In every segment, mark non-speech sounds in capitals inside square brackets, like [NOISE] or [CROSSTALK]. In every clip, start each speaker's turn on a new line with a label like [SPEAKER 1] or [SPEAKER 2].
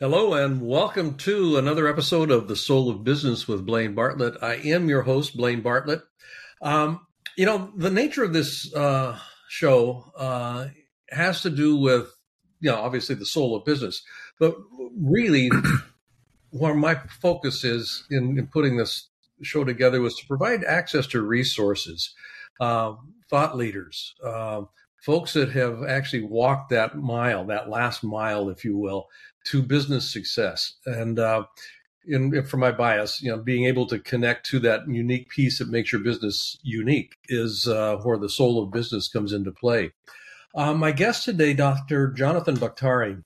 [SPEAKER 1] Hello and welcome to another episode of The Soul of Business with Blaine Bartlett. I am your host, Blaine Bartlett. Um, you know, the nature of this uh, show uh, has to do with, you know, obviously the soul of business, but really where my focus is in, in putting this show together was to provide access to resources, uh, thought leaders, um, folks that have actually walked that mile, that last mile, if you will, to business success. And uh, in, for my bias, you know, being able to connect to that unique piece that makes your business unique is uh, where the soul of business comes into play. Uh, my guest today, Dr. Jonathan Baktari,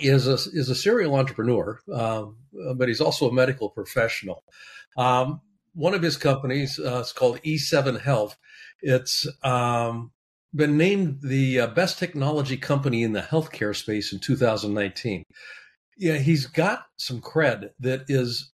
[SPEAKER 1] is a is a serial entrepreneur, um, but he's also a medical professional. Um, one of his companies uh, is called E7 Health. It's um, been named the uh, best technology company in the healthcare space in 2019. Yeah, he's got some cred that is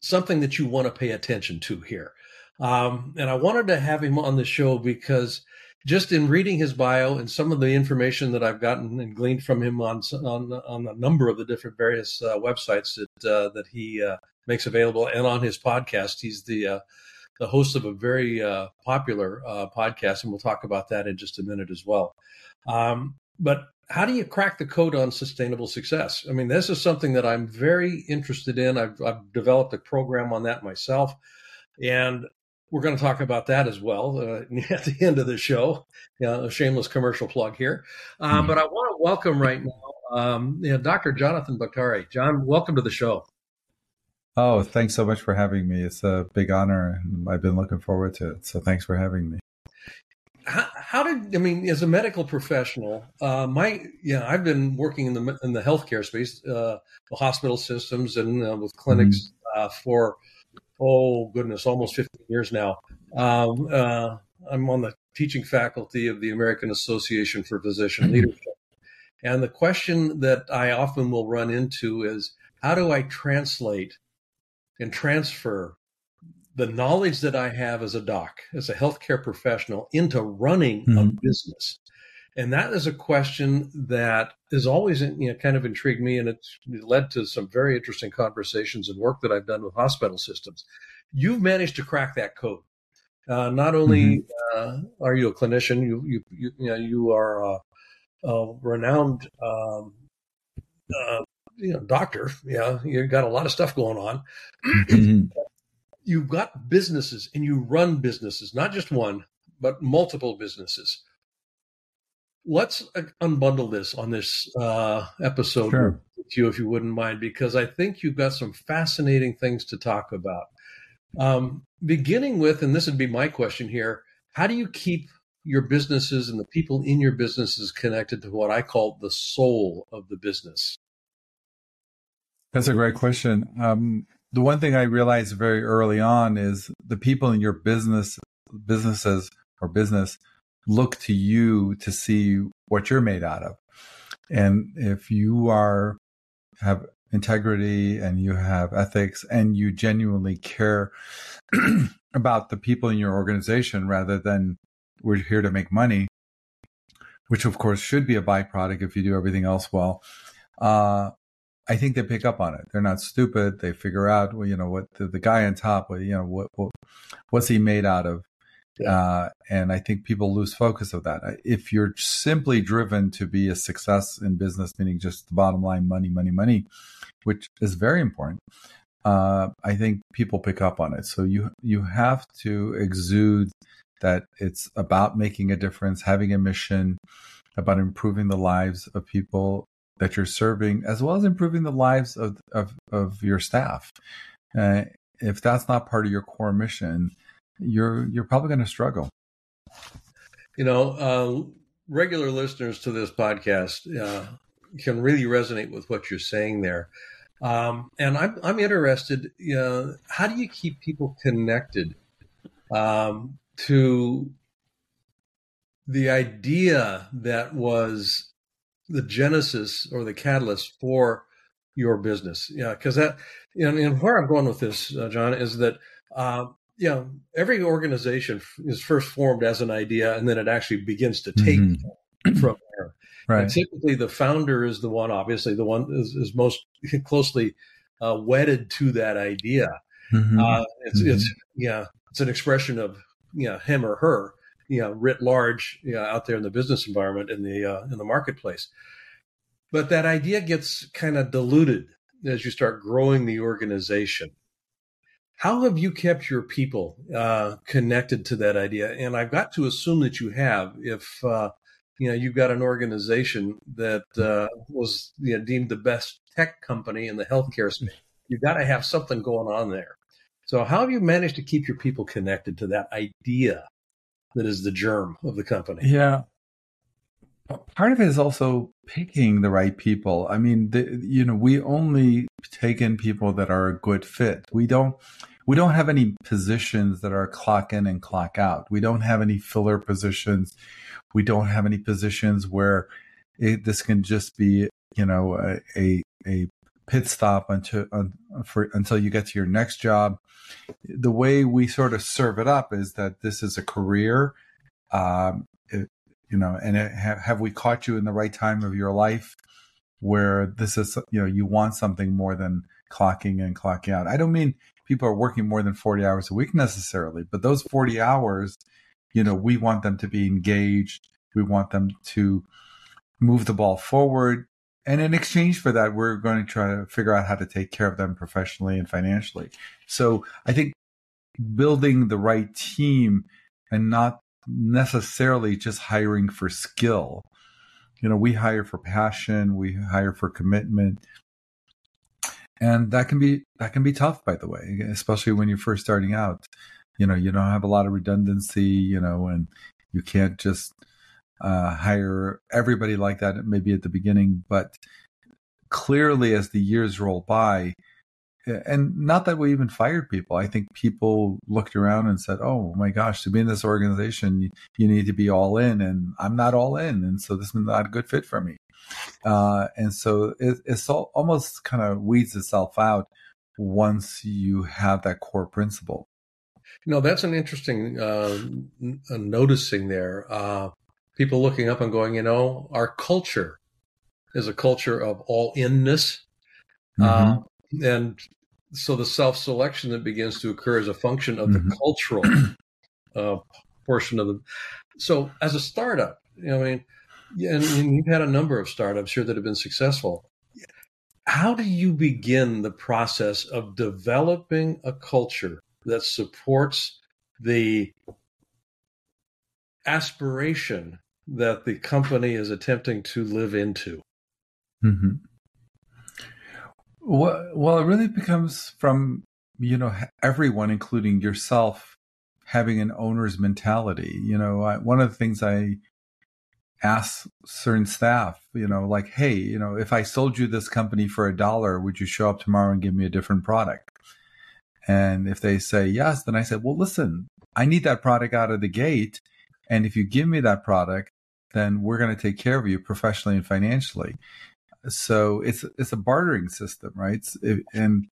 [SPEAKER 1] something that you want to pay attention to here. Um, and I wanted to have him on the show because just in reading his bio and some of the information that I've gotten and gleaned from him on on, on a number of the different various uh, websites that uh, that he uh, makes available and on his podcast, he's the uh, the host of a very uh, popular uh, podcast, and we'll talk about that in just a minute as well. Um, but how do you crack the code on sustainable success? I mean, this is something that I'm very interested in. I've, I've developed a program on that myself, and we're going to talk about that as well uh, [LAUGHS] at the end of the show. A shameless commercial plug here, mm-hmm. but I want to welcome right now, um, you know, Dr. Jonathan Baktari. John, welcome to the show.
[SPEAKER 2] Oh, thanks so much for having me. It's a big honor. I've been looking forward to it. So thanks for having me.
[SPEAKER 1] How, how did I mean as a medical professional? Uh, my yeah, I've been working in the in the healthcare space, uh, the hospital systems, and uh, with clinics mm-hmm. Uh, for oh goodness, almost 15 years now. Um, uh, I'm on the teaching faculty of the American Association for Physician mm-hmm. Leadership, and the question that I often will run into is how do I translate and transfer the knowledge that I have as a doc, as a healthcare professional, into running mm-hmm. a business. And that is a question that has always you know, kind of intrigued me, and it's led to some very interesting conversations and work that I've done with hospital systems. You've managed to crack that code. Uh, not only mm-hmm. uh, are you a clinician, you you you, you know you are a, a renowned um, uh, you know, doctor, yeah, you got a lot of stuff going on. Mm-hmm. [CLEARS THROAT] You've got businesses and you run businesses, not just one, but multiple businesses. Let's uh, unbundle this on this uh, episode sure. with you, if you wouldn't mind, because I think you've got some fascinating things to talk about. Um, beginning with, and this would be my question here how do you keep your businesses and the people in your businesses connected to what I call the soul of the business?
[SPEAKER 2] That's a great question. Um, the one thing I realized very early on is the people in your business, businesses or business look to you to see what you're made out of. And if you are, have integrity and you have ethics and you genuinely care [CLEARS THROAT] about the people in your organization rather than we're here to make money, which of course should be a byproduct if you do everything else well. Uh, I think they pick up on it. They're not stupid. They figure out, well, you know, what the, the guy on top, you know, what, what what's he made out of? Yeah. Uh, and I think people lose focus of that. If you're simply driven to be a success in business, meaning just the bottom line, money, money, money, which is very important, uh, I think people pick up on it. So you you have to exude that it's about making a difference, having a mission, about improving the lives of people that you're serving, as well as improving the lives of of, of your staff. Uh, if that's not part of your core mission, you're you're probably going to struggle.
[SPEAKER 1] You know, uh, regular listeners to this podcast uh, can really resonate with what you're saying there. Um, and I'm, I'm interested, know, how do you keep people connected um, to the idea that was the genesis or the catalyst for your business? Yeah, because that, and, and, where I'm going with this, uh, John, is that, uh, you know, every organization is first formed as an idea and then it actually begins to take mm-hmm. [CLEARS THROAT] from there. Right. And typically, the founder is the one, obviously, the one is, is most [LAUGHS] closely uh, wedded to that idea. Mm-hmm. Uh, it's, mm-hmm. it's, yeah, it's an expression of, you know, him or her, you know, writ large, you know, out there in the business environment in the uh, in the marketplace. But that idea gets kind of diluted as you start growing the organization. How have you kept your people uh, connected to that idea? And I've got to assume that you have. If uh, you know you've got an organization that uh, was you know, deemed the best tech company in the healthcare space, you've got to have something going on there. So, how have you managed to keep your people connected to that idea that is the germ of the company?
[SPEAKER 2] Yeah, part of it is also picking the right people. I mean, the, you know, we only take in people that are a good fit. We don't we don't have any positions that are clock in and clock out. We don't have any filler positions. We don't have any positions where it, this can just be, you know, a, a, a pit stop until for, until you get to your next job. The way we sort of serve it up is that this is a career. Um, it, you know, and it, have, have we caught you in the right time of your life where this is, you know, you want something more than clocking and clocking out. I don't mean people are working more than 40 hours a week necessarily, but those 40 hours, you know, we want them to be engaged. We want them to move the ball forward. And in exchange for that, we're going to try to figure out how to take care of them professionally and financially. So I think building the right team and not necessarily just hiring for skill. You know, we hire for passion, we hire for commitment, and that can be that can be tough by the way especially when you're first starting out you know you don't have a lot of redundancy you know and you can't just uh, hire everybody like that maybe at the beginning but clearly as the years roll by and not that we even fired people i think people looked around and said oh my gosh to be in this organization you, you need to be all in and i'm not all in and so this is not a good fit for me uh, and so it, it's all, almost kind of weeds itself out once you have that core principle.
[SPEAKER 1] No, that's an interesting uh, noticing there. Uh, people looking up and going, you know, our culture is a culture of all inness. Uh, mm-hmm. and so the self selection that begins to occur is a function of mm-hmm. the cultural [CLEARS THROAT] uh, portion of the. So as a startup, you know, I mean, and, and you've had a number of startups here that have been successful. How do you begin the process of developing a culture that supports the aspiration that the company is attempting to live into?
[SPEAKER 2] Mm-hmm. Well, it really becomes from you know everyone, including yourself, having an owner's mentality. You know, I, one of the things I ask certain staff, you know, like, hey, you know, if I sold you this company for a dollar, would you show up tomorrow and give me a different product? And if they say yes, then I said, well, listen, I need that product out of the gate. And if you give me that product, then we're going to take care of you professionally and financially. So it's it's a bartering system, right? And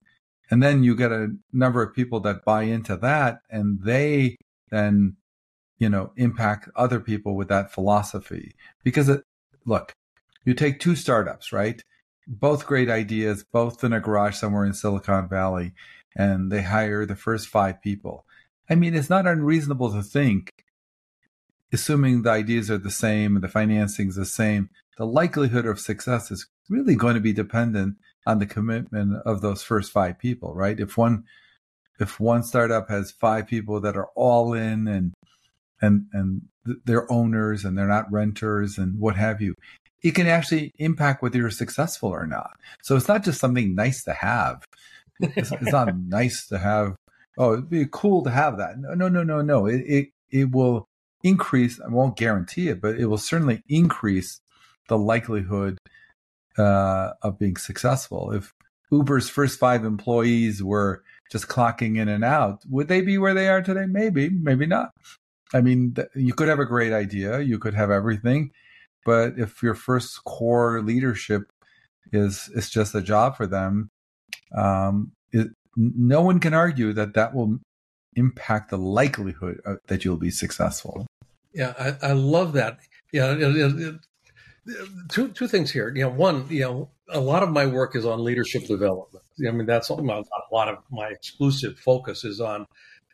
[SPEAKER 2] and then you get a number of people that buy into that, and they then you know, impact other people with that philosophy. Because it, look, you take two startups, right? Both great ideas, both in a garage somewhere in Silicon Valley, and they hire the first five people. I mean, it's not unreasonable to think, assuming the ideas are the same and the financing is the same, the likelihood of success is really going to be dependent on the commitment of those first five people, right? If one if one startup has five people that are all in and and and they're owners and they're not renters and what have you, it can actually impact whether you're successful or not. So it's not just something nice to have. It's, it's not [LAUGHS] nice to have. Oh, it'd be cool to have that. No, no, no, no. It it, it will increase. I won't guarantee it, but it will certainly increase the likelihood uh, of being successful. If Uber's first five employees were just clocking in and out, would they be where they are today? Maybe, maybe not. I mean, you could have a great idea, you could have everything, but if your first core leadership is is just a job for them, um, it, no one can argue that that will impact the likelihood of, that you'll be successful.
[SPEAKER 1] Yeah, I, I love that. Yeah, it, it, two two things here. You know, one, you know, a lot of my work is on leadership development. I mean, that's a lot of my exclusive focus is on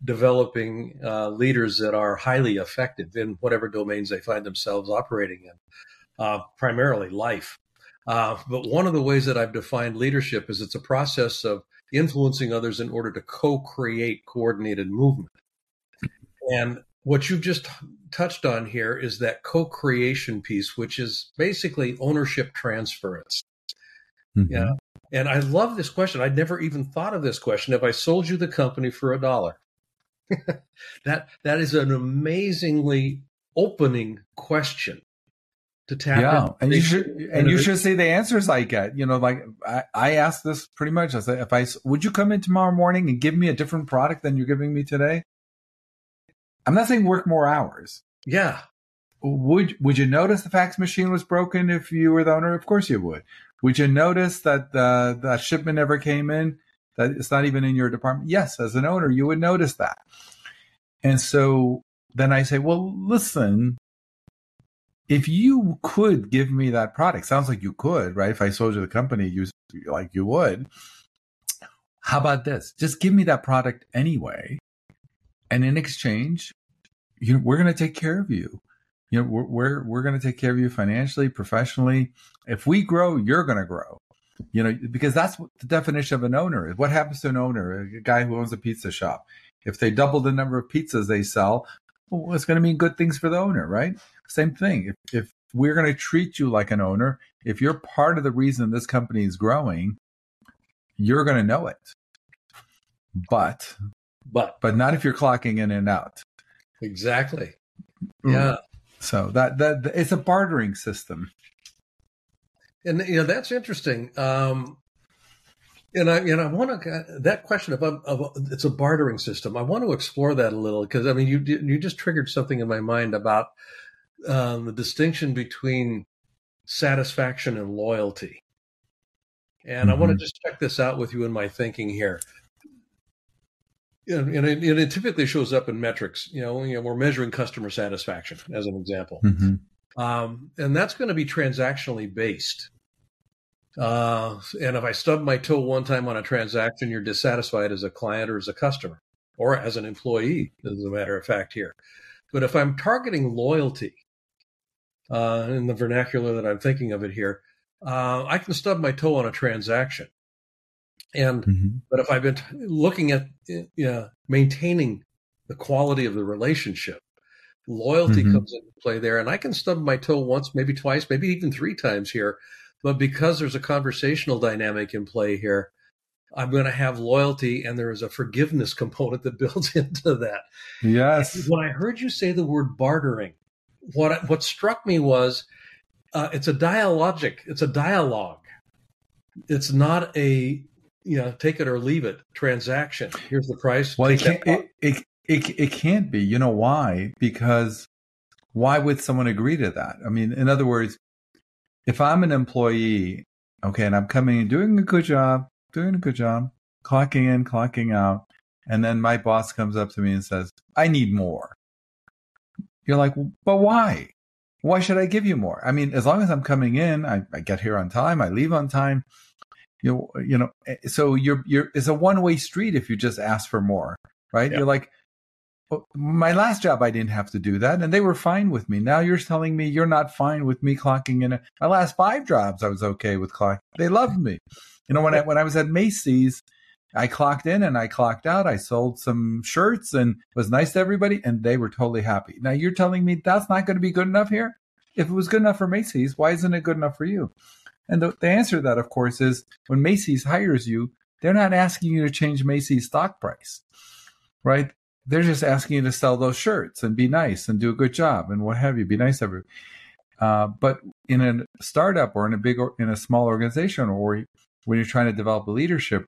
[SPEAKER 1] developing uh, leaders that are highly effective in whatever domains they find themselves operating in, uh, primarily life. Uh, but one of the ways that I've defined leadership is it's a process of influencing others in order to co-create coordinated movement. And what you've just touched on here is that co-creation piece, which is basically ownership transference. Mm-hmm. Yeah. And I love this question. I'd never even thought of this question. If I sold you the company for a dollar, [LAUGHS] that that is an amazingly opening question to tap.
[SPEAKER 2] Yeah, and you should and you should see the answers I get. You know, like I, I asked this pretty much. I said, if I would you come in tomorrow morning and give me a different product than you're giving me today? I'm not saying work more hours.
[SPEAKER 1] Yeah.
[SPEAKER 2] Would Would you notice the fax machine was broken if you were the owner? Of course you would. Would you notice that uh, that shipment never came in? That it's not even in your department? Yes, as an owner, you would notice that. And so then I say, well, listen, if you could give me that product, sounds like you could, right? If I sold you the company, you like you would. How about this? Just give me that product anyway, and in exchange, you know, we're going to take care of you. You know, we're we're, we're going to take care of you financially, professionally. If we grow, you're going to grow. You know, because that's what the definition of an owner is. What happens to an owner? A guy who owns a pizza shop. If they double the number of pizzas they sell, well, it's going to mean good things for the owner, right? Same thing. If, if we're going to treat you like an owner, if you're part of the reason this company is growing, you're going to know it. But,
[SPEAKER 1] but,
[SPEAKER 2] but not if you're clocking in and out.
[SPEAKER 1] Exactly. Mm. Yeah.
[SPEAKER 2] So that that it's a bartering system.
[SPEAKER 1] And you know that's interesting. Um, and I and I want to that question of, of it's a bartering system. I want to explore that a little because I mean you you just triggered something in my mind about um, the distinction between satisfaction and loyalty. And mm-hmm. I want to just check this out with you in my thinking here. And, and, it, and, it, typically shows up in metrics. You know, you know, we're measuring customer satisfaction as an example, mm-hmm. um, and that's going to be transactionally based. Uh, and if I stub my toe one time on a transaction, you're dissatisfied as a client or as a customer or as an employee, as a matter of fact, here. But if I'm targeting loyalty uh, in the vernacular that I'm thinking of it here, uh, I can stub my toe on a transaction. And mm-hmm. but if I've been t- looking at uh, maintaining the quality of the relationship, loyalty mm-hmm. comes into play there, and I can stub my toe once, maybe twice, maybe even three times here but because there's a conversational dynamic in play here, I'm going to have loyalty and there is a forgiveness [LAUGHS] component that builds [LAUGHS] into that.
[SPEAKER 2] Yes.
[SPEAKER 1] When I heard you say the word bartering, what what struck me was uh, it's a dialogic, it's a dialogue. It's not a you know take it or leave it transaction. Here's the price.
[SPEAKER 2] Well, it can't. It, it, it, it can't be. You know why? Because why would someone agree to that? I mean, in other words, if I'm an employee, okay, and I'm coming in doing a good job, doing a good job, clocking in, clocking out, and then my boss comes up to me and says, I need more. You're like, but why? Why should I give you more? I mean, as long as I'm coming in, I, I get here on time, I leave on time. You know, you know, eh, so you're you're it's a one way street if you just ask for more, right? Yeah. You're like, my last job I didn't have to do that and they were fine with me. Now you're telling me you're not fine with me clocking in. My last five jobs I was okay with clock. They loved me. You know when I when I was at Macy's, I clocked in and I clocked out. I sold some shirts and was nice to everybody, and they were totally happy. Now you're telling me that's not going to be good enough here? If it was good enough for Macy's, why isn't it good enough for you? And the, the answer to that, of course, is when Macy's hires you, they're not asking you to change Macy's stock price, right? They're just asking you to sell those shirts and be nice and do a good job and what have you. Be nice to everybody. Uh, but in a startup or in a big or in a small organization or when you're trying to develop a leadership,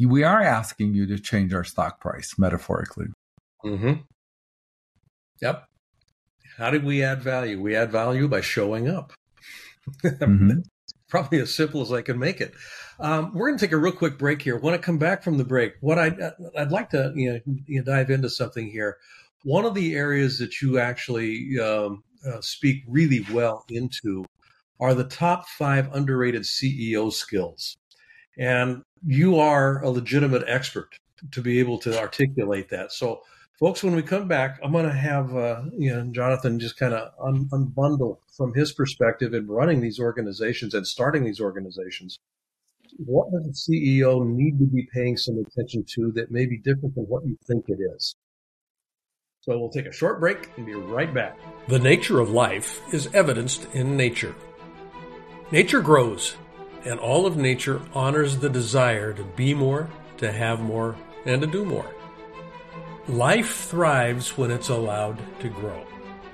[SPEAKER 2] we are asking you to change our stock price metaphorically.
[SPEAKER 1] Mm-hmm. Yep. How did we add value? We add value by showing up. Mm-hmm. [LAUGHS] Probably as simple as I can make it. Um, we're going to take a real quick break here. When I come back from the break, what I'd, I'd like to you know, you know, dive into something here. One of the areas that you actually um, uh, speak really well into are the top five underrated CEO skills. And you are a legitimate expert to be able to articulate that. So, folks, when we come back, I'm going to have uh, you know Jonathan just kind of un- unbundle from his perspective in running these organizations and starting these organizations. What does a CEO need to be paying some attention to that may be different than what you think it is? So we'll take a short break and be right back. The nature of life is evidenced in nature. Nature grows, and all of nature honors the desire to be more, to have more, and to do more. Life thrives when it's allowed to grow.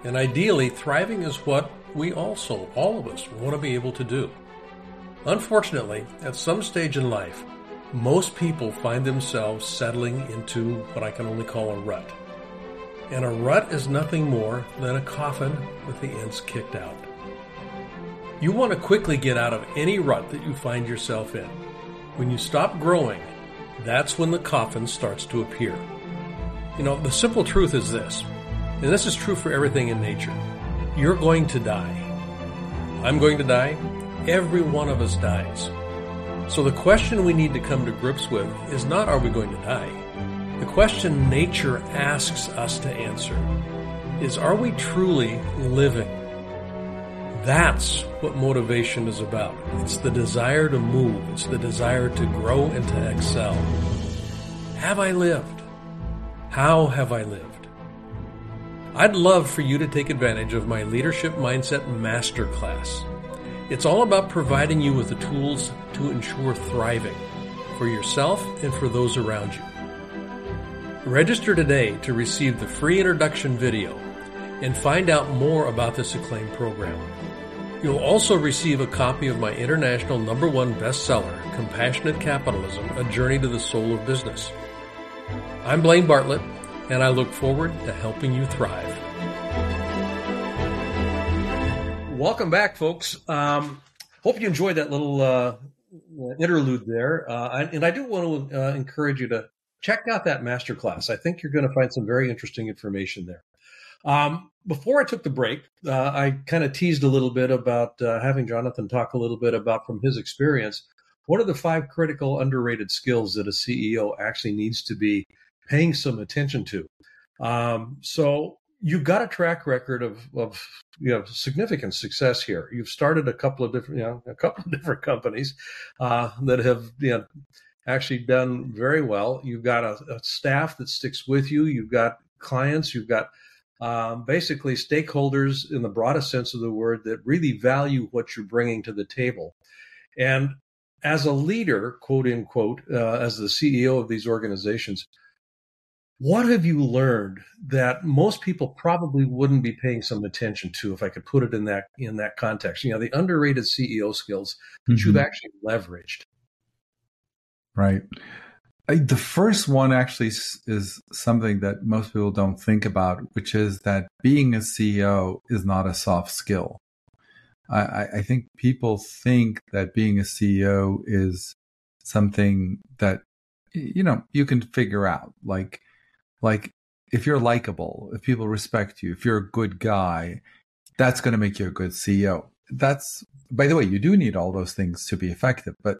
[SPEAKER 1] And ideally, thriving is what we also, all of us, want to be able to do. Unfortunately, at some stage in life, most people find themselves settling into what I can only call a rut and a rut is nothing more than a coffin with the ends kicked out. You want to quickly get out of any rut that you find yourself in. When you stop growing, that's when the coffin starts to appear. You know, the simple truth is this, and this is true for everything in nature. You're going to die. I'm going to die. Every one of us dies. So the question we need to come to grips with is not are we going to die? The question nature asks us to answer is Are we truly living? That's what motivation is about. It's the desire to move, it's the desire to grow and to excel. Have I lived? How have I lived? I'd love for you to take advantage of my Leadership Mindset Masterclass. It's all about providing you with the tools to ensure thriving for yourself and for those around you. Register today to receive the free introduction video and find out more about this acclaimed program. You'll also receive a copy of my international number one bestseller, Compassionate Capitalism A Journey to the Soul of Business. I'm Blaine Bartlett, and I look forward to helping you thrive. Welcome back, folks. Um, hope you enjoyed that little uh, interlude there. Uh, and I do want to uh, encourage you to check out that masterclass. I think you're going to find some very interesting information there. Um, before I took the break, uh, I kind of teased a little bit about uh, having Jonathan talk a little bit about from his experience. What are the five critical underrated skills that a CEO actually needs to be paying some attention to? Um, so you've got a track record of, of you know significant success here. You've started a couple of different you know a couple of [LAUGHS] different companies uh, that have you know actually done very well. You've got a, a staff that sticks with you. You've got clients. You've got um, basically stakeholders in the broadest sense of the word that really value what you're bringing to the table. And as a leader, quote unquote, uh, as the CEO of these organizations, what have you learned that most people probably wouldn't be paying some attention to if I could put it in that in that context? You know, the underrated CEO skills that mm-hmm. you've actually leveraged
[SPEAKER 2] right? I, the first one actually is something that most people don't think about, which is that being a CEO is not a soft skill. I, I think people think that being a CEO is something that you know you can figure out. Like, like if you're likable, if people respect you, if you're a good guy, that's going to make you a good CEO. That's by the way, you do need all those things to be effective, but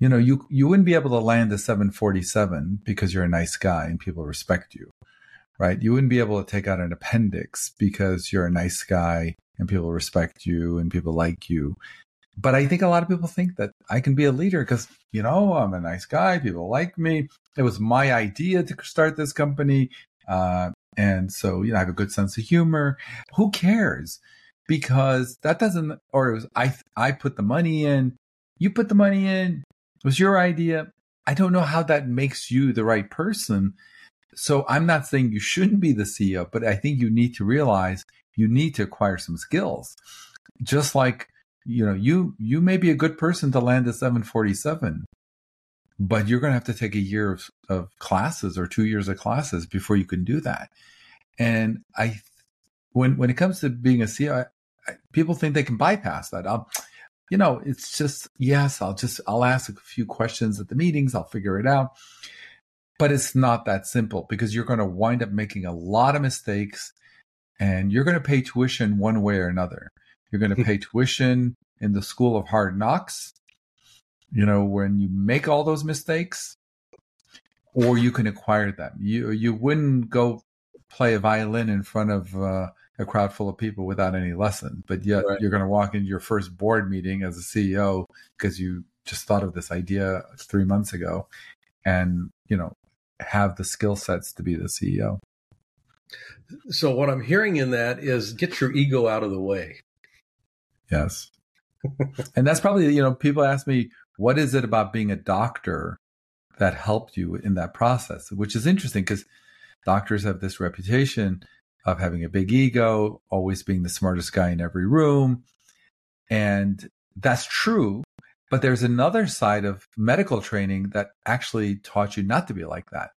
[SPEAKER 2] you know, you you wouldn't be able to land a 747 because you're a nice guy and people respect you, right? You wouldn't be able to take out an appendix because you're a nice guy and people respect you and people like you. but I think a lot of people think that I can be a leader because, you know, I'm a nice guy. People like me. It was my idea to start this company. Uh, and so, you know, I have a good sense of humor. Who cares? Because that doesn't, or it was, I, I put the money in, you put the money in, it was your idea. I don't know how that makes you the right person. So I'm not saying you shouldn't be the CEO, but I think you need to realize you need to acquire some skills. Just like you know, you you may be a good person to land a 747, but you're going to have to take a year of, of classes or two years of classes before you can do that. And I, when when it comes to being a CEO, I, I, people think they can bypass that. I'll, you know, it's just yes, I'll just I'll ask a few questions at the meetings, I'll figure it out. But it's not that simple because you're going to wind up making a lot of mistakes and you're going to pay tuition one way or another. You're going to pay tuition in the school of hard knocks. You know, when you make all those mistakes, or you can acquire them. You you wouldn't go play a violin in front of uh, a crowd full of people without any lesson, but yet right. you're going to walk into your first board meeting as a CEO because you just thought of this idea three months ago, and you know have the skill sets to be the CEO.
[SPEAKER 1] So what I'm hearing in that is get your ego out of the way.
[SPEAKER 2] Yes. [LAUGHS] and that's probably, you know, people ask me, what is it about being a doctor that helped you in that process? Which is interesting because doctors have this reputation of having a big ego, always being the smartest guy in every room. And that's true. But there's another side of medical training that actually taught you not to be like that.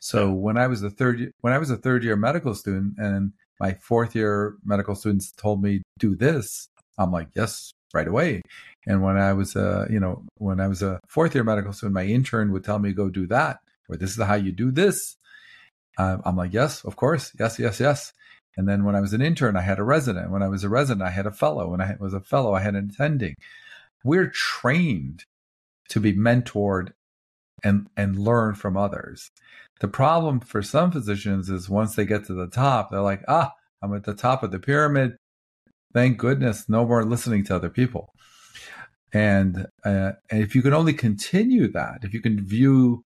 [SPEAKER 2] So when I was a third when I was a third year medical student and my fourth year medical students told me do this, I'm like, yes, right away. And when I was a, you know, when I was a fourth year medical student, my intern would tell me go do that, or this is how you do this. Um, I'm like, yes, of course, yes, yes, yes. And then when I was an intern, I had a resident. When I was a resident, I had a fellow. When I was a fellow, I had an attending. We're trained to be mentored and and learn from others. The problem for some physicians is once they get to the top, they're like, ah, I'm at the top of the pyramid thank goodness no more listening to other people and uh, and if you can only continue that if you can view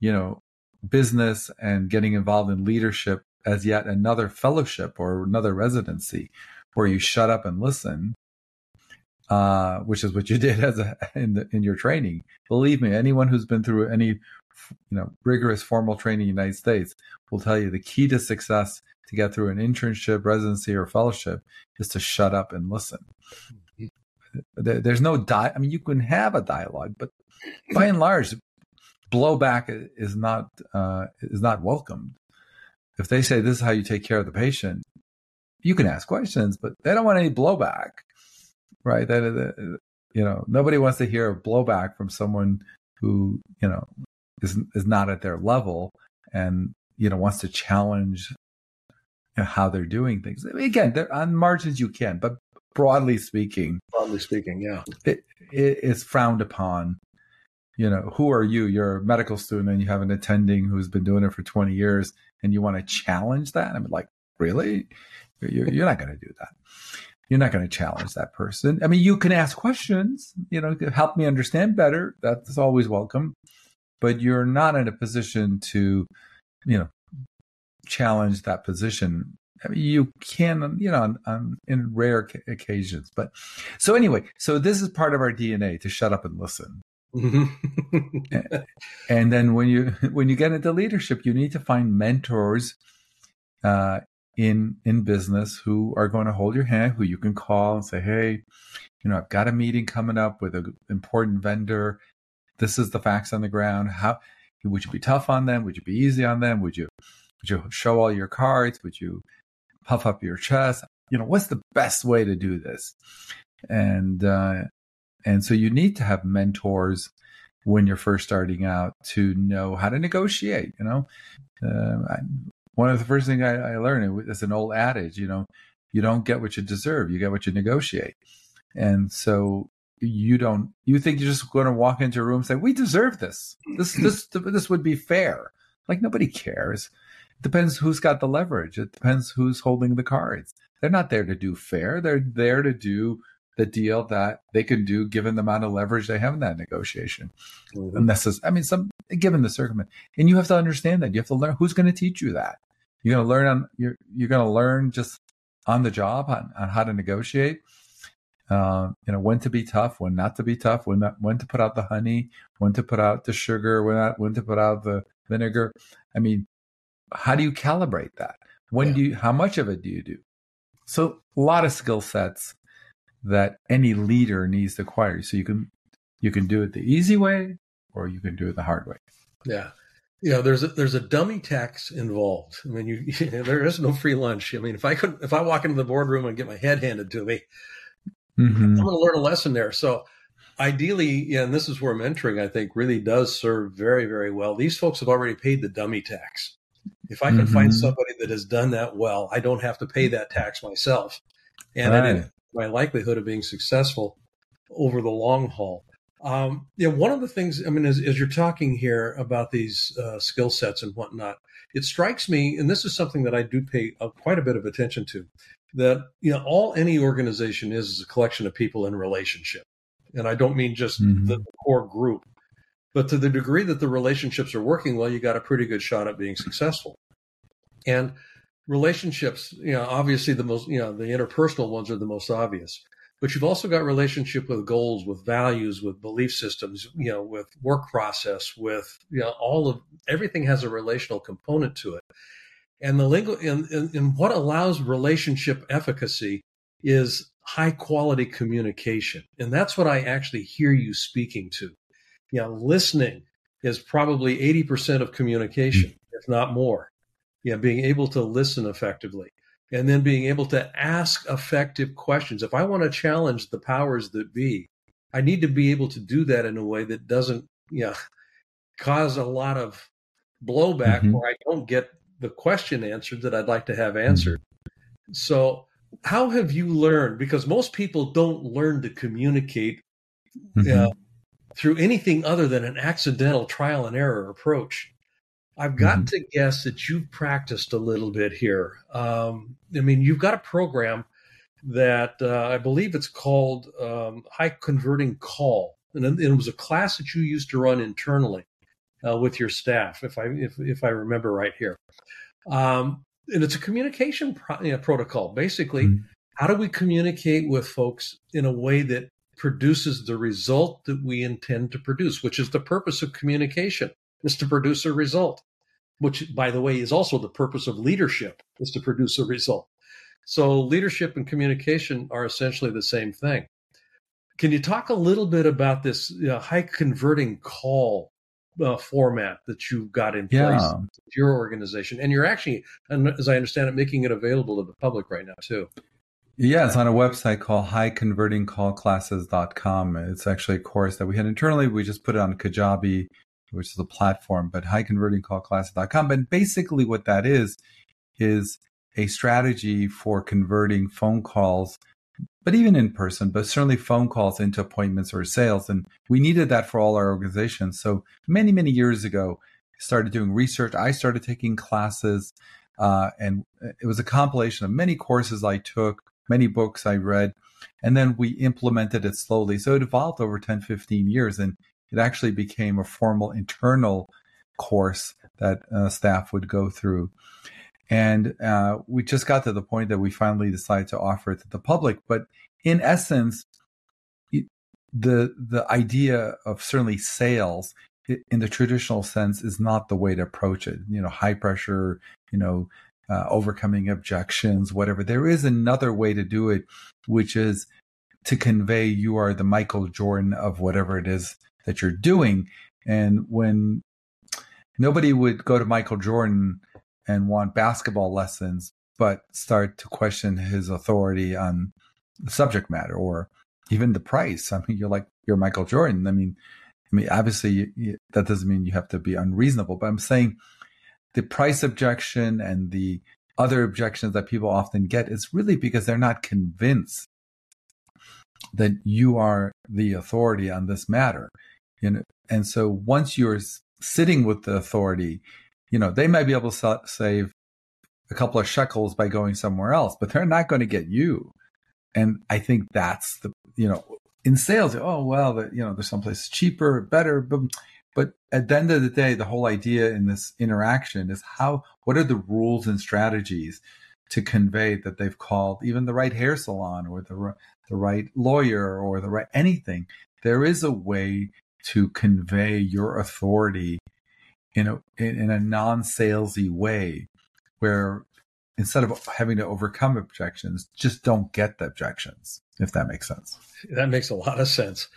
[SPEAKER 2] you know business and getting involved in leadership as yet another fellowship or another residency where you shut up and listen uh, which is what you [LAUGHS] did as a in the, in your training believe me anyone who's been through any you know rigorous formal training in the united states will tell you the key to success to get through an internship, residency, or fellowship is to shut up and listen. There's no di. I mean, you can have a dialogue, but by and large, blowback is not uh, is not welcomed. If they say this is how you take care of the patient, you can ask questions, but they don't want any blowback, right? That, that you know, nobody wants to hear blowback from someone who you know is is not at their level and you know wants to challenge how they're doing things. Again, on margins you can, but broadly speaking,
[SPEAKER 1] broadly speaking, yeah,
[SPEAKER 2] it, it is frowned upon. You know, who are you? You're a medical student and you have an attending who's been doing it for 20 years, and you want to challenge that? I mean, like, really? You're, you're not going to do that. You're not going to challenge that person. I mean, you can ask questions. You know, help me understand better. That's always welcome. But you're not in a position to, you know, challenge that position. I mean, you can, you know, on, on, in rare occasions. But so anyway, so this is part of our DNA to shut up and listen. [LAUGHS] and then when you [LAUGHS] when you get into leadership, you need to find mentors uh, in in business who are going to hold your hand, who you can call and say, "Hey, you know, I've got a meeting coming up with an important vendor. This is the facts on the ground. How would you be tough on them? Would you be easy on them? Would you would you show all your cards? Would you puff up your chest? You know, what's the best way to do this? And uh, and so you need to have mentors when you're first starting out to know how to negotiate. You know, uh, one of the first things I, I learned is an old adage. You know, you don't get what you deserve; you get what you negotiate. And so you don't you think you're just going to walk into a room and say we deserve this this [CLEARS THROAT] this this would be fair like nobody cares It depends who's got the leverage. It depends who's holding the cards. They're not there to do fair. They're there to do the deal that they can do given the amount of leverage they have in that negotiation. Mm-hmm. And that's just, I mean, some given the circumstance, and you have to understand that you have to learn who's going to teach you that. You're going to learn on you're you're going to learn just on the job on, on how to negotiate. Uh, you know when to be tough, when not to be tough, when not, when to put out the honey, when to put out the sugar, when not when to put out the vinegar. I mean, how do you calibrate that? When yeah. do you? How much of it do you do? So a lot of skill sets that any leader needs to acquire. So you can you can do it the easy way, or you can do it the hard way.
[SPEAKER 1] Yeah, you know, there's a, there's a dummy tax involved. I mean, you, [LAUGHS] you there is no free lunch. I mean, if I could if I walk into the boardroom and get my head handed to me, mm-hmm. I'm going to learn a lesson there. So ideally, yeah, and this is where mentoring I think really does serve very very well. These folks have already paid the dummy tax. If I can mm-hmm. find somebody that has done that well, I don't have to pay that tax myself, and right my likelihood of being successful over the long haul. Um, know, one of the things, I mean, as, as you're talking here about these uh, skill sets and whatnot, it strikes me, and this is something that I do pay uh, quite a bit of attention to, that you know, all any organization is is a collection of people in relationship, and I don't mean just mm-hmm. the core group, but to the degree that the relationships are working well, you got a pretty good shot at being successful. And relationships, you know, obviously the most, you know, the interpersonal ones are the most obvious. But you've also got relationship with goals, with values, with belief systems, you know, with work process, with you know, all of everything has a relational component to it. And the lingo and, and, and what allows relationship efficacy is high quality communication. And that's what I actually hear you speaking to. You know, listening is probably 80% of communication, if not more yeah, being able to listen effectively and then being able to ask effective questions. If I want to challenge the powers that be, I need to be able to do that in a way that doesn't, you know, cause a lot of blowback mm-hmm. where I don't get the question answered that I'd like to have answered. So, how have you learned? Because most people don't learn to communicate mm-hmm. uh, through anything other than an accidental trial and error approach. I've got mm-hmm. to guess that you've practiced a little bit here. Um, I mean, you've got a program that uh, I believe it's called um, High Converting Call, and it was a class that you used to run internally uh, with your staff, if I if if I remember right here. Um, and it's a communication pro- you know, protocol. Basically, mm-hmm. how do we communicate with folks in a way that produces the result that we intend to produce, which is the purpose of communication is to produce a result, which, by the way, is also the purpose of leadership, is to produce a result. So leadership and communication are essentially the same thing. Can you talk a little bit about this you know, high converting call uh, format that you've got in place yeah. your organization? And you're actually, as I understand it, making it available to the public right now, too.
[SPEAKER 2] Yeah, it's on a website called highconvertingcallclasses.com. It's actually a course that we had internally. We just put it on Kajabi which is a platform, but highconvertingcallclasses.com. And basically what that is, is a strategy for converting phone calls, but even in person, but certainly phone calls into appointments or sales. And we needed that for all our organizations. So many, many years ago, started doing research. I started taking classes, uh, and it was a compilation of many courses I took, many books I read, and then we implemented it slowly. So it evolved over 10, 15 years. And it actually became a formal internal course that uh, staff would go through. And uh, we just got to the point that we finally decided to offer it to the public. But in essence, it, the the idea of certainly sales in the traditional sense is not the way to approach it. You know, high pressure, you know, uh, overcoming objections, whatever. There is another way to do it, which is to convey you are the Michael Jordan of whatever it is that you're doing. And when nobody would go to Michael Jordan and want basketball lessons, but start to question his authority on the subject matter or even the price. I mean, you're like, you're Michael Jordan. I mean, I mean, obviously you, you, that doesn't mean you have to be unreasonable, but I'm saying the price objection and the other objections that people often get is really because they're not convinced that you are the authority on this matter. You know, and so once you're sitting with the authority, you know, they might be able to save a couple of shekels by going somewhere else, but they're not going to get you. And I think that's the you know, in sales, oh well, the, you know, there's someplace cheaper, better, but but at the end of the day, the whole idea in this interaction is how what are the rules and strategies to convey that they've called even the right hair salon or the the right lawyer or the right anything. There is a way to convey your authority in a in, a non-salesy way where instead of having to overcome objections, just don't get the objections, if that makes sense.
[SPEAKER 1] That makes a lot of sense.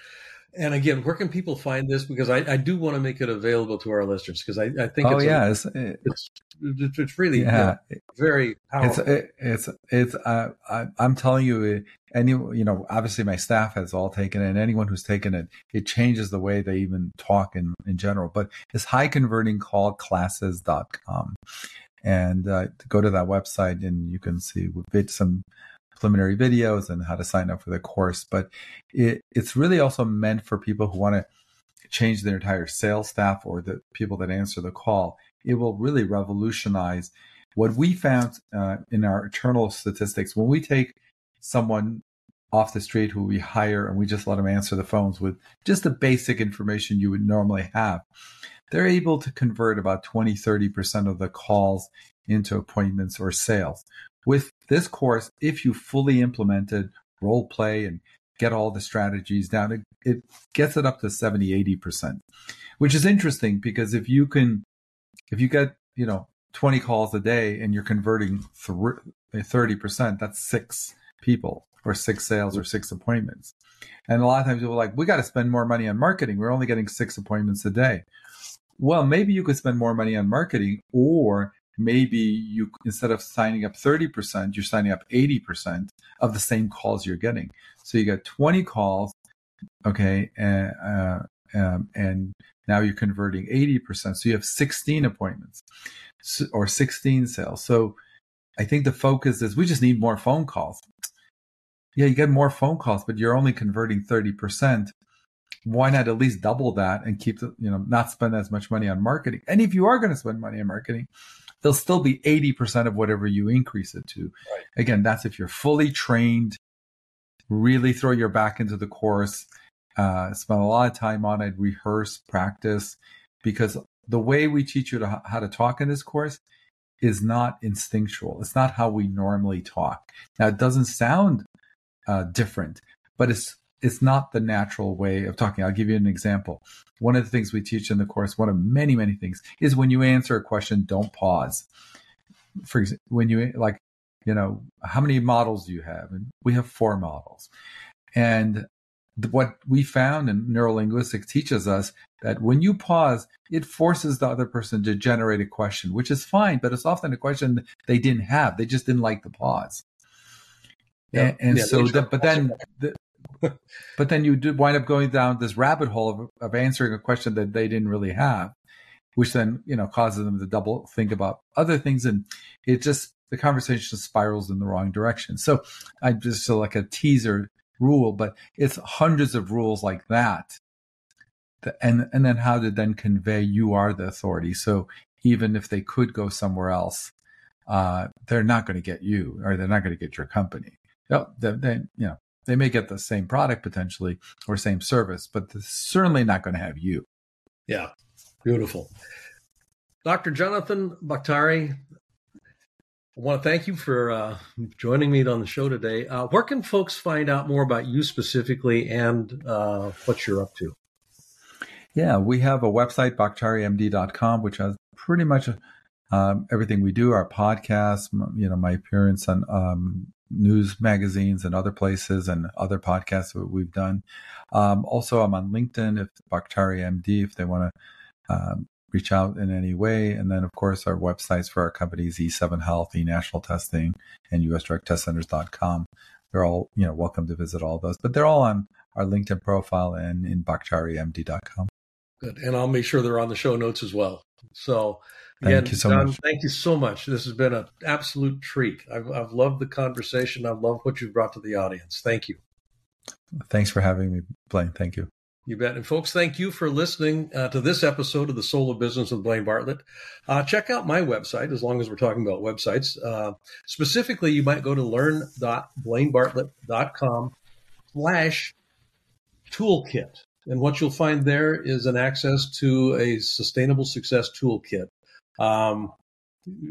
[SPEAKER 1] And again, where can people find this? Because I, I do want to make it available to our listeners because I, I think
[SPEAKER 2] oh
[SPEAKER 1] it's
[SPEAKER 2] yeah,
[SPEAKER 1] a,
[SPEAKER 2] it's,
[SPEAKER 1] it's, it's really yeah. very powerful.
[SPEAKER 2] It's it's it's uh, I, am telling you, any you know, obviously my staff has all taken it, and anyone who's taken it, it changes the way they even talk in in general. But it's high converting call classes.com and uh, go to that website and you can see with some preliminary videos and how to sign up for the course. But it, it's really also meant for people who want to change their entire sales staff or the people that answer the call. It will really revolutionize what we found uh, in our internal statistics when we take someone off the street who we hire and we just let them answer the phones with just the basic information you would normally have they're able to convert about 20, 30% of the calls into appointments or sales. With this course, if you fully implemented role play and get all the strategies down, it, it gets it up to 70, 80%, which is interesting because if you can, if you get, you know, 20 calls a day and you're converting 30%, eh, that's six people or six sales or mm. six appointments. And a lot of times people are like, we got to spend more money on marketing. We're only getting six appointments a day well, maybe you could spend more money on marketing, or maybe you instead of signing up 30%, you're signing up 80% of the same calls you're getting. So you got 20 calls, okay, and, uh, um, and now you're converting 80%. So you have 16 appointments or 16 sales. So I think the focus is we just need more phone calls. Yeah, you get more phone calls, but you're only converting 30% why not at least double that and keep the, you know, not spend as much money on marketing? And if you are going to spend money on marketing, they'll still be 80% of whatever you increase it to. Right. Again, that's if you're fully trained, really throw your back into the course, uh, spend a lot of time on it, rehearse, practice, because the way we teach you to, how to talk in this course is not instinctual. It's not how we normally talk. Now, it doesn't sound uh, different, but it's it's not the natural way of talking. I'll give you an example. One of the things we teach in the course, one of many, many things, is when you answer a question, don't pause. For example, when you like, you know, how many models do you have? And we have four models. And what we found in neurolinguistics teaches us that when you pause, it forces the other person to generate a question, which is fine, but it's often a question they didn't have. They just didn't like the pause. Yeah. And, and yeah, so, the, but then [LAUGHS] the, [LAUGHS] but then you wind up going down this rabbit hole of, of answering a question that they didn't really have, which then you know causes them to double think about other things, and it just the conversation spirals in the wrong direction. So I just like a teaser rule, but it's hundreds of rules like that. And and then how to then convey you are the authority. So even if they could go somewhere else, uh, they're not going to get you, or they're not going to get your company. They, they, you know, they may get the same product potentially or same service, but they're certainly not going to have you.
[SPEAKER 1] Yeah, beautiful. Dr. Jonathan Baktari, I want to thank you for uh, joining me on the show today. Uh, where can folks find out more about you specifically and uh, what you're up to?
[SPEAKER 2] Yeah, we have a website, baktarimd.com, which has pretty much um, everything we do, our podcast, you know, my appearance on um, news magazines and other places and other podcasts that we've done. Um, also, I'm on LinkedIn if Baktari MD if they want to um, reach out in any way. And then, of course, our websites for our companies, E7 Health, eNational Testing, and USDrugTestCenters.com. They're all, you know, welcome to visit all those, but they're all on our LinkedIn profile and in BaktariMD.com.
[SPEAKER 1] Good. And I'll make sure they're on the show notes as well. So Again, thank you so Don, much. Thank you so much. This has been an absolute treat. I've, I've loved the conversation. I love what you've brought to the audience. Thank you.
[SPEAKER 2] Thanks for having me, Blaine. Thank you.
[SPEAKER 1] You bet. And folks, thank you for listening uh, to this episode of The Soul of Business with Blaine Bartlett. Uh, check out my website as long as we're talking about websites. Uh, specifically, you might go to learn.blainebartlett.com slash toolkit. And what you'll find there is an access to a sustainable success toolkit. Um,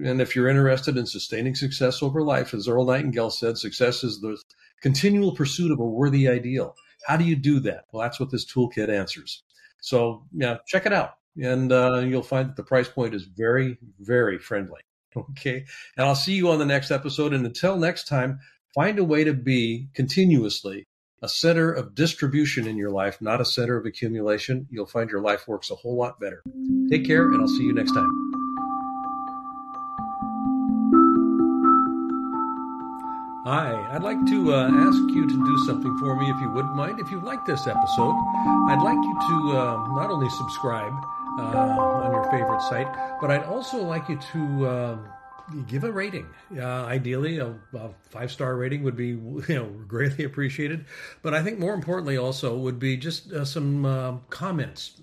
[SPEAKER 1] and if you're interested in sustaining success over life, as Earl Nightingale said, success is the continual pursuit of a worthy ideal. How do you do that? Well, that's what this toolkit answers. So, yeah, check it out. And uh, you'll find that the price point is very, very friendly. [LAUGHS] Okay. And I'll see you on the next episode. And until next time, find a way to be continuously a center of distribution in your life, not a center of accumulation. You'll find your life works a whole lot better. Take care, and I'll see you next time. Hi, I'd like to uh, ask you to do something for me if you wouldn't mind. If you like this episode, I'd like you to uh, not only subscribe uh, on your favorite site, but I'd also like you to um, give a rating. Uh, ideally, a, a five star rating would be [LAUGHS] you know greatly appreciated. But I think more importantly, also would be just uh, some uh, comments.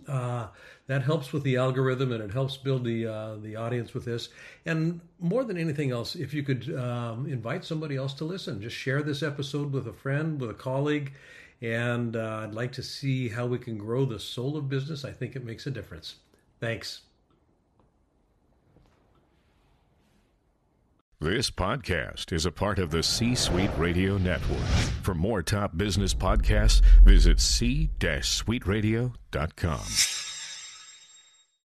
[SPEAKER 1] That helps with the algorithm and it helps build the uh, the audience with this. And more than anything else, if you could um, invite somebody else to listen, just share this episode with a friend, with a colleague. And uh, I'd like to see how we can grow the soul of business. I think it makes a difference. Thanks.
[SPEAKER 3] This podcast is a part of the C Suite Radio Network. For more top business podcasts, visit c-suiteradio.com.